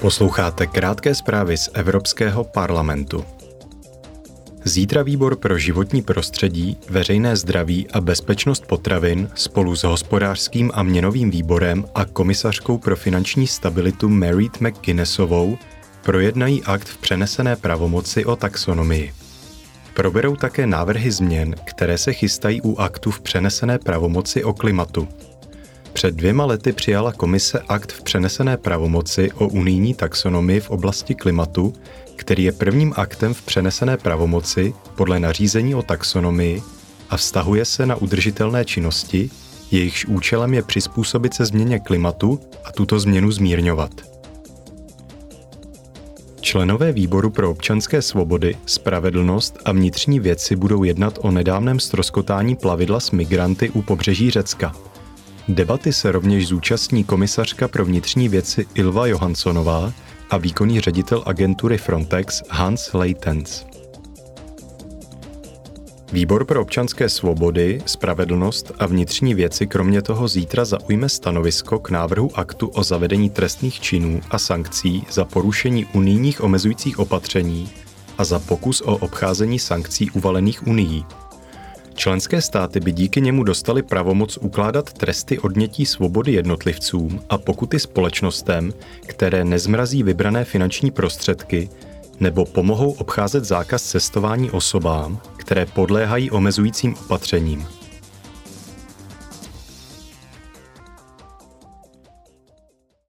Posloucháte krátké zprávy z Evropského parlamentu. Zítra výbor pro životní prostředí, veřejné zdraví a bezpečnost potravin spolu s hospodářským a měnovým výborem a komisařkou pro finanční stabilitu Merit McGuinnessovou projednají akt v přenesené pravomoci o taxonomii. Proberou také návrhy změn, které se chystají u aktu v přenesené pravomoci o klimatu – před dvěma lety přijala komise akt v přenesené pravomoci o unijní taxonomii v oblasti klimatu, který je prvním aktem v přenesené pravomoci podle nařízení o taxonomii a vztahuje se na udržitelné činnosti, jejichž účelem je přizpůsobit se změně klimatu a tuto změnu zmírňovat. Členové výboru pro občanské svobody, spravedlnost a vnitřní věci budou jednat o nedávném stroskotání plavidla s migranty u pobřeží Řecka – Debaty se rovněž zúčastní komisařka pro vnitřní věci Ilva Johanssonová a výkonný ředitel agentury Frontex Hans Leitens. Výbor pro občanské svobody, spravedlnost a vnitřní věci kromě toho zítra zaujme stanovisko k návrhu aktu o zavedení trestných činů a sankcí za porušení unijních omezujících opatření a za pokus o obcházení sankcí uvalených Unií. Členské státy by díky němu dostali pravomoc ukládat tresty odnětí svobody jednotlivcům a pokuty společnostem, které nezmrazí vybrané finanční prostředky nebo pomohou obcházet zákaz cestování osobám, které podléhají omezujícím opatřením.